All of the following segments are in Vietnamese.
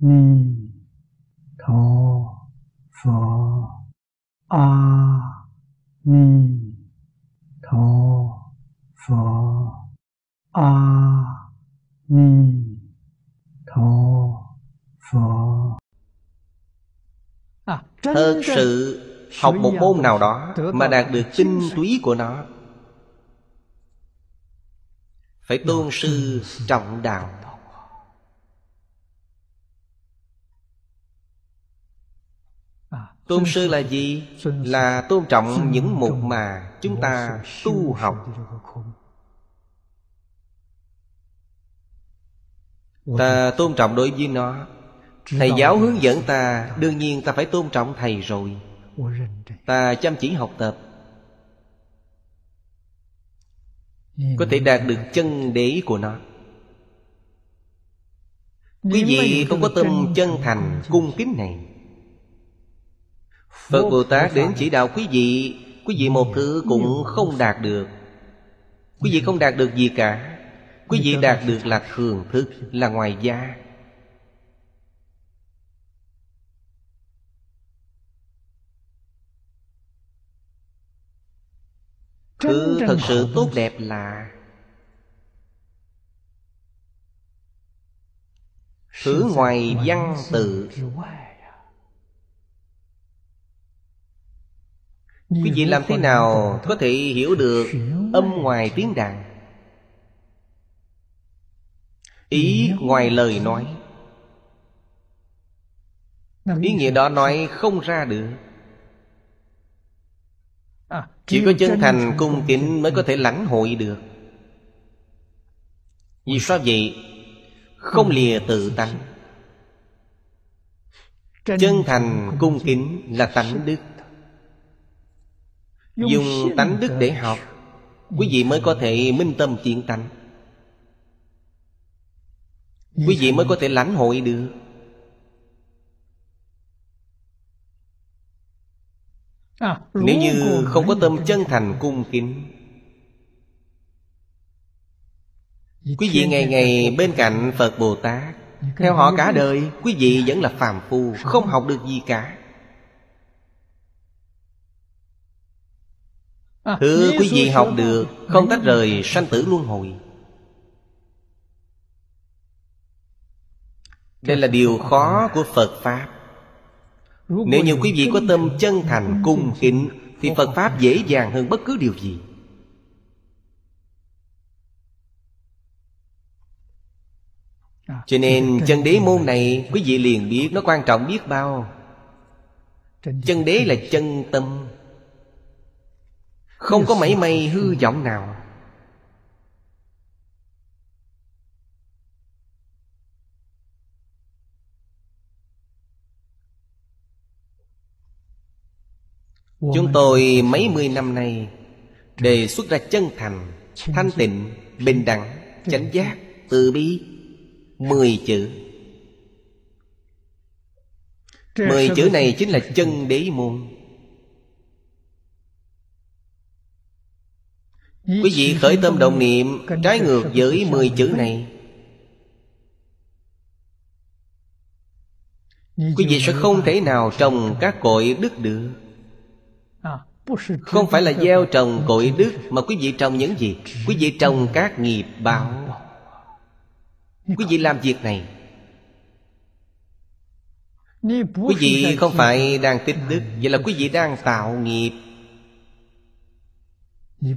ni tho phở a ni tho phở a ni tho phở Thật sự học một môn nào đó Mà đạt được tinh túy của nó Phải tôn sư trọng đạo Tôn sư là gì? Là tôn trọng những mục mà chúng ta tu học. Ta tôn trọng đối với nó. Thầy giáo hướng dẫn ta, Đương nhiên ta phải tôn trọng thầy rồi. Ta chăm chỉ học tập. Có thể đạt được chân đế của nó. Quý vị không có tâm chân thành, cung kính này. Phật Bồ Tát đến chỉ đạo quý vị Quý vị một thứ cũng không đạt được. Quý vị không đạt được gì cả. Quý vị đạt được là thường thức Là ngoài gia Thứ thật sự tốt đẹp là Thứ ngoài văn tự Quý vị làm thế nào có thể hiểu được âm ngoài tiếng đàn? Ý ngoài lời nói. Ý nghĩa đó nói không ra được. Chỉ có chân thành cung kính mới có thể lãnh hội được. Vì sao vậy? Không lìa tự tánh. Chân thành cung kính là tánh đức. Dùng tánh đức để học. Quý vị mới có thể minh tâm kiến tánh. Quý vị mới có thể lãnh hội được. Nếu như không có tâm chân thành cung kính Quý vị ngày ngày bên cạnh Phật Bồ Tát Theo họ cả đời Quý vị vẫn là phàm phu Không học được gì cả Thứ quý vị học được Không tách rời sanh tử luân hồi. Đây là điều khó của Phật Pháp. Nếu như quý vị có tâm chân thành cung kính Thì Phật Pháp dễ dàng hơn bất cứ điều gì. Cho nên chân đế môn này Quý vị liền biết nó quan trọng biết bao. Chân đế là chân tâm Không có mảy may hư vọng nào. Chúng tôi mấy mươi năm nay Đề xuất ra chân thành Thanh tịnh Bình đẳng Chánh giác Từ bi Mười chữ. Mười chữ này chính là chân đế môn Quý vị khởi tâm đồng niệm, Trái ngược với mười chữ này. Quý vị sẽ không thể nào trồng các cội đức được. Không phải là gieo trồng cội đức Mà quý vị trồng những gì? Quý vị trồng các nghiệp báo. Quý vị làm việc này. Quý vị không phải đang tích đức, Vậy là quý vị đang tạo nghiệp.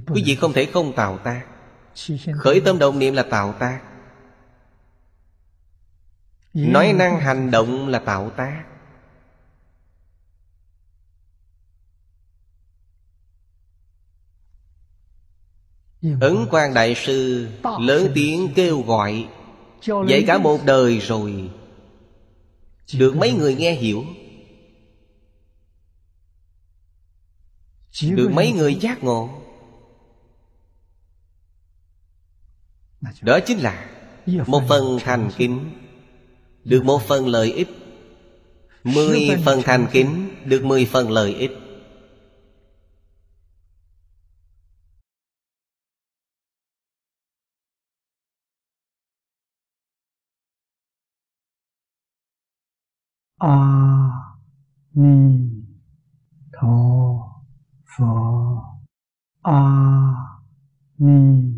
Quý vị không thể không tạo tác. Khởi tâm động niệm là tạo tác. Nói năng hành động là tạo tác. Ấn quan Đại Sư lớn tiếng kêu gọi, Dạy cả một đời rồi. Được mấy người nghe hiểu? Được mấy người giác ngộ? Đó chính là Một phần thành kính. Được một phần lợi ích. Mười phần thành kính Được mười phần lợi ích. A ni tho phở a ni